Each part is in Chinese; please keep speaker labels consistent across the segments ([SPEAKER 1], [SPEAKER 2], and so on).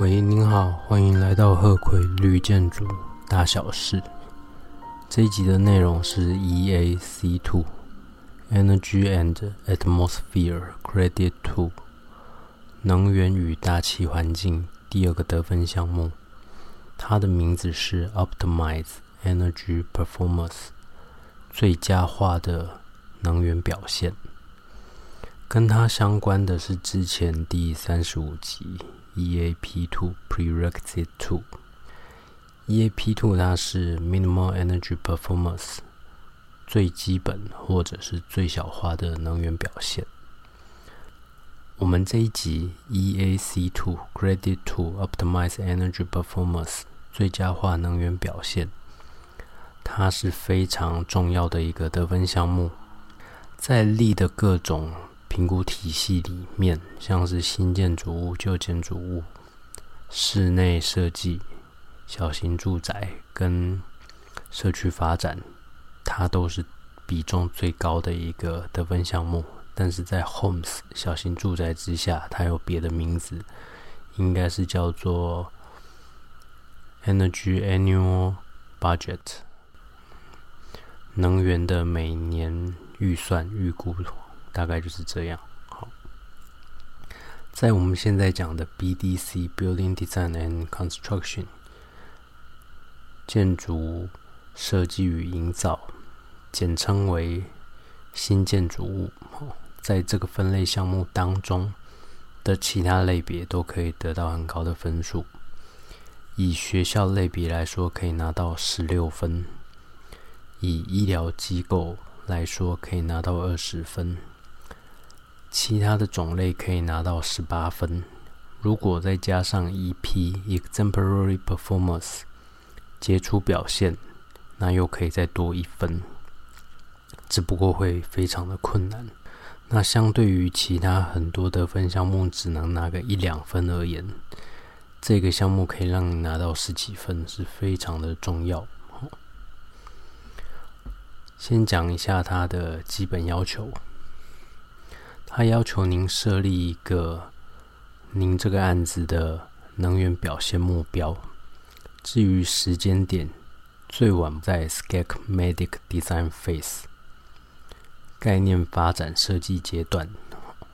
[SPEAKER 1] 喂，您好，欢迎来到鹤葵绿建筑大小事。这一集的内容是 EAC Two Energy and Atmosphere Credit Two 能源与大气环境第二个得分项目，它的名字是 Optimize Energy Performance 最佳化的能源表现。跟它相关的是之前第三十五集。EAP Two Prerequisite Two，EAP Two 它是 Minimal Energy Performance 最基本或者是最小化的能源表现。我们这一集 EAC Two Credit to Optimize Energy Performance 最佳化能源表现，它是非常重要的一个得分项目，在力的各种。评估体系里面，像是新建筑物、旧建筑物、室内设计、小型住宅跟社区发展，它都是比重最高的一个得分项目。但是在 Homes 小型住宅之下，它有别的名字，应该是叫做 Energy Annual Budget，能源的每年预算预估。大概就是这样。好，在我们现在讲的 BDC Building Design and Construction 建筑设计与营造，简称为新建筑物。在这个分类项目当中的其他类别都可以得到很高的分数。以学校类别来说，可以拿到十六分；以医疗机构来说，可以拿到二十分。其他的种类可以拿到十八分，如果再加上 EP（Exemplary Performance） 杰出表现，那又可以再多一分，只不过会非常的困难。那相对于其他很多得分项目只能拿个一两分而言，这个项目可以让你拿到十几分，是非常的重要。先讲一下它的基本要求。他要求您设立一个您这个案子的能源表现目标。至于时间点，最晚在 Schematic Design Phase 概念发展设计阶段，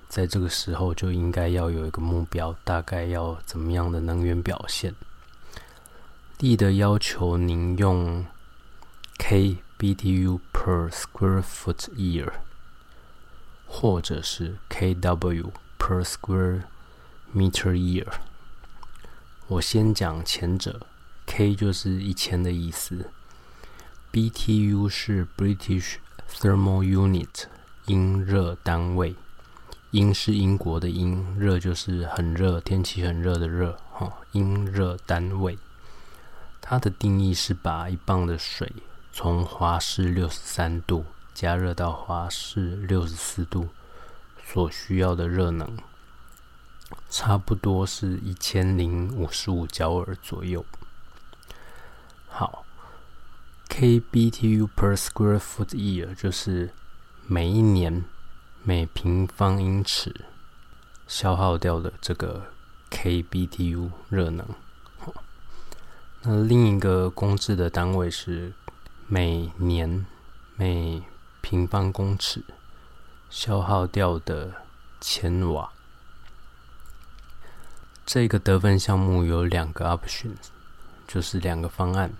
[SPEAKER 1] 在这个时候就应该要有一个目标，大概要怎么样的能源表现。D 的要求，您用 k BTU per square foot year。或者是 kW per square meter year。我先讲前者，K 就是一千的意思，BTU 是 British Thermal Unit，英热单位。英是英国的英，热就是很热，天气很热的热，哈，英热单位。它的定义是把一磅的水从华氏六十三度。加热到华氏六十四度所需要的热能，差不多是一千零五十五焦耳左右。好，kBTU per square foot year 就是每一年每平方英尺消耗掉的这个 kBTU 热能。那另一个公制的单位是每年每平方公尺消耗掉的千瓦。这个得分项目有两个 options，就是两个方案。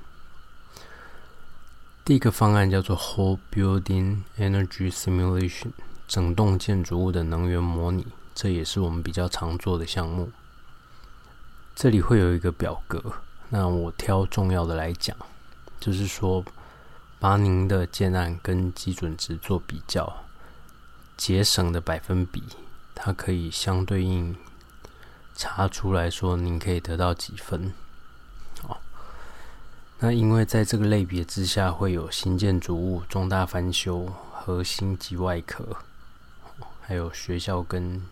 [SPEAKER 1] 第一个方案叫做 Whole Building Energy Simulation，整栋建筑物的能源模拟，这也是我们比较常做的项目。这里会有一个表格，那我挑重要的来讲，就是说。把您的建案跟基准值做比较，节省的百分比，它可以相对应查出来说，您可以得到几分。哦，那因为在这个类别之下，会有新建筑物、重大翻修、核心及外壳，还有学校跟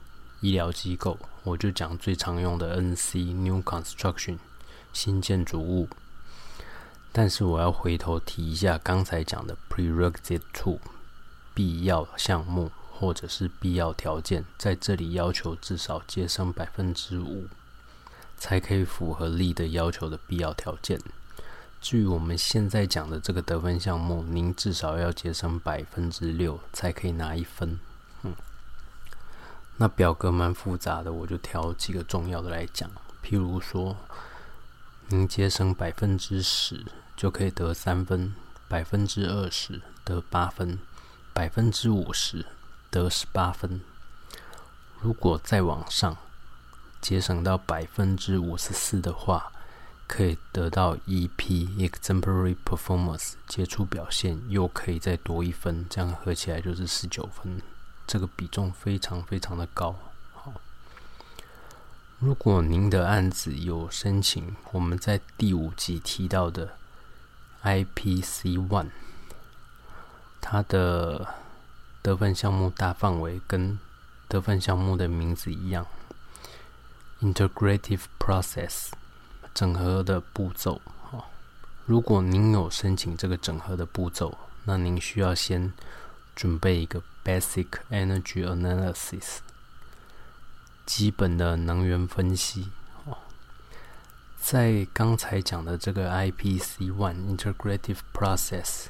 [SPEAKER 1] 医疗机构，我就讲最常用的 NC（New Construction） 新建筑物。但是我要回头提一下刚才讲的 prerequisite to 必要项目或者是必要条件，在这里要求至少节省百分之五。才可以符合力的要求的必要条件。至于我们现在讲的这个得分项目，您至少要节省百分之六才可以拿一分。嗯，那表格蛮复杂的，我就挑几个重要的来讲。譬如说，您节省百分之十就可以得三分，百分之二十得八分，百分之五十得十八分。如果再往上节省到百分之五十四的话，可以得到 EP（Exemplary Performance） 杰出表现，又可以再多一分，这样合起来就是十九分。这个比重非常非常的高。好，如果您的案子有申请我们在第五集提到的 IPC One，它的得分项目大范围跟得分项目的名字一样，Integrative Process。整合的步骤，哈，如果您有申请这个整合的步骤，那您需要先准备一个 Basic Energy Analysis，基本的能源分析。在刚才讲的这个 IPC One Integrative Process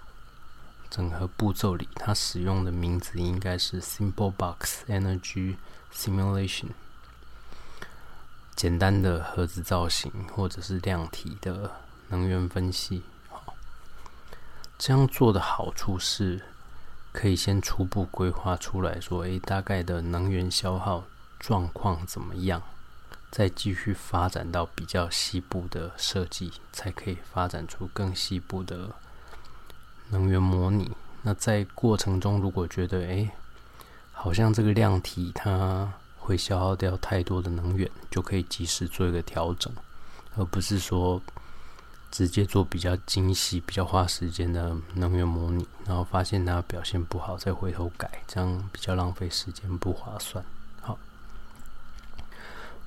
[SPEAKER 1] 整合步骤里，它使用的名字应该是 Simple Box Energy Simulation。简单的盒子造型，或者是量体的能源分析，好，这样做的好处是，可以先初步规划出来说，诶，大概的能源消耗状况怎么样，再继续发展到比较细部的设计，才可以发展出更细部的能源模拟。那在过程中，如果觉得，诶，好像这个量体它。会消耗掉太多的能源，就可以及时做一个调整，而不是说直接做比较精细、比较花时间的能源模拟，然后发现它表现不好再回头改，这样比较浪费时间，不划算。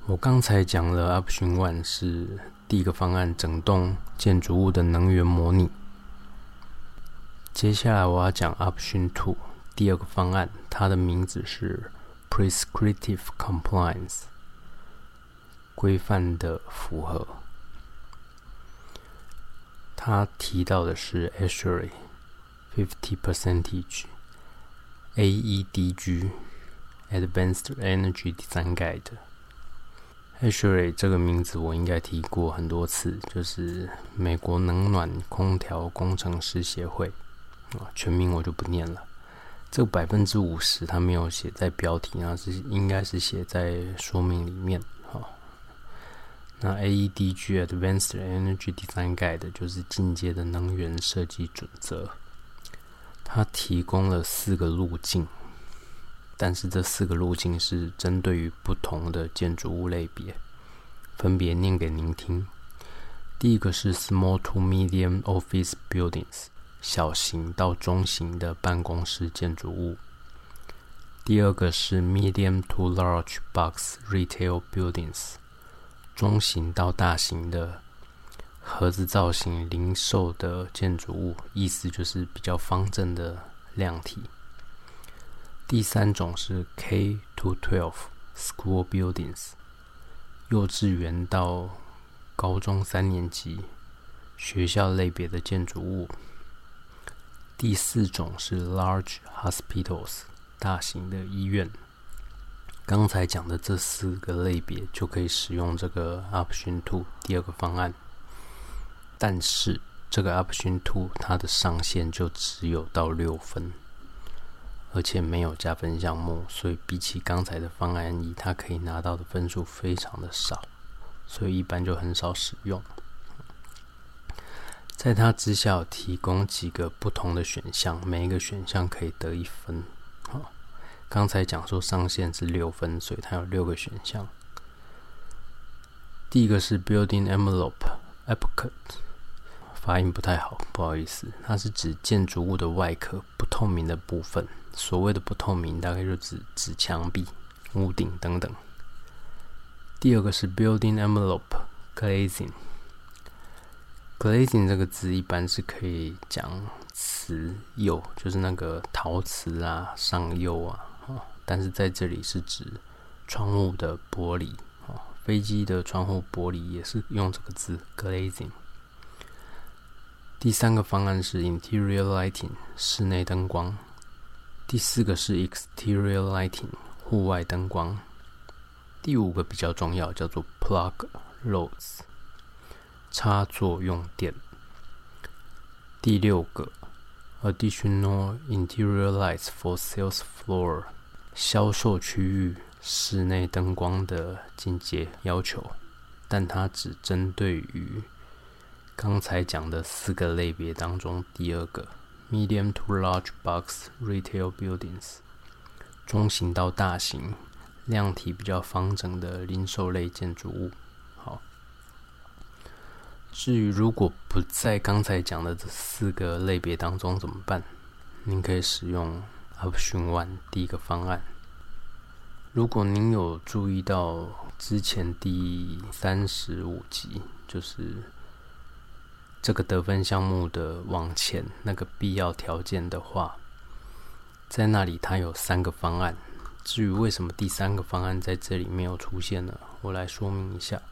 [SPEAKER 1] 我刚才讲了 Option One 是第一个方案，整栋建筑物的能源模拟。接下来我要讲 Option Two 第二个方案，它的名字是。Prescriptive compliance，规范的符合。他提到的是 ASHRAE fifty percentage AEDG Advanced Energy Design Guide。ASHRAE 这个名字我应该提过很多次，就是美国冷暖空调工程师协会啊，全名我就不念了。这百分之五十，它没有写在标题，那是应该是写在说明里面。好，那 AEDG Advanced Energy Design Guide 就是进阶的能源设计准则，它提供了四个路径，但是这四个路径是针对于不同的建筑物类别，分别念给您听。第一个是 Small to Medium Office Buildings。小型到中型的办公室建筑物。第二个是 medium to large box retail buildings，中型到大型的盒子造型零售的建筑物，意思就是比较方正的量体。第三种是 K to twelve school buildings，幼稚园到高中三年级学校类别的建筑物。第四种是 large hospitals，大型的医院。刚才讲的这四个类别就可以使用这个 option two 第二个方案，但是这个 option two 它的上限就只有到六分，而且没有加分项目，所以比起刚才的方案一，它可以拿到的分数非常的少，所以一般就很少使用。在它之下提供几个不同的选项，每一个选项可以得一分。好，刚才讲说上限是六分，所以它有六个选项。第一个是 Building Envelope Epicot，发音不太好，不好意思。它是指建筑物的外壳不透明的部分。所谓的不透明，大概就指指墙壁、屋顶等等。第二个是 Building Envelope Glazing。glazing 这个字一般是可以讲瓷釉，就是那个陶瓷啊、上釉啊，但是在这里是指窗户的玻璃啊飞机的窗户玻璃也是用这个字 glazing。第三个方案是 interior lighting 室内灯光，第四个是 exterior lighting 户外灯光，第五个比较重要，叫做 plug loads 插座用电。第六个 additional interior lights for sales floor 销售区域室内灯光的进阶要求，但它只针对于刚才讲的四个类别当中第二个 medium to large box retail buildings 中型到大型量体比较方整的零售类建筑物。好，至于如果不在刚才讲的这四个类别当中怎么办？您可以使用 Option One 第一个方案。如果您有注意到之前第三十五集，就是这个得分项目的往前那个必要条件的话，在那里它有三个方案。至于为什么第三个方案在这里没有出现呢？我来说明一下。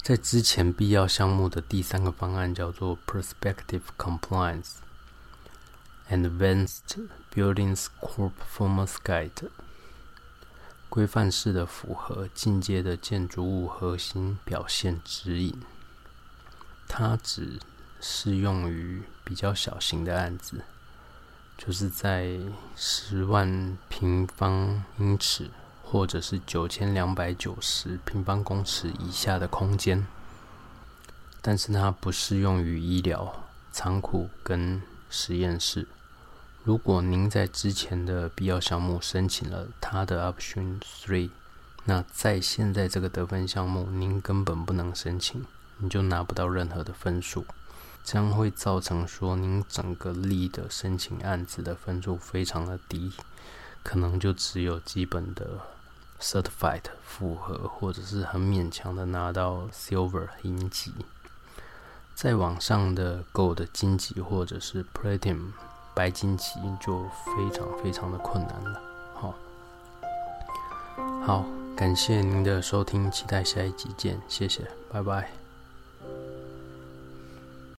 [SPEAKER 1] 在之前必要项目的第三个方案叫做 Prospective Compliance Advanced Buildings Core Performance Guide。规范式的符合进阶的建筑物核心表现指引，它只适用于比较小型的案子，就是在十万平方英尺或者是九千两百九十平方公尺以下的空间，但是它不适用于医疗仓库跟实验室。如果您在之前的必要项目申请了它的 Option Three，那在现在这个得分项目您根本不能申请，你就拿不到任何的分数，将会造成说您整个例的申请案子的分数非常的低，可能就只有基本的 Certified 符合，或者是很勉强的拿到 Silver 银级，再往上的 Gold 金级或者是 Platinum。白金级就非常非常的困难了。好，好，感谢您的收听，期待下一集见，谢谢，拜拜。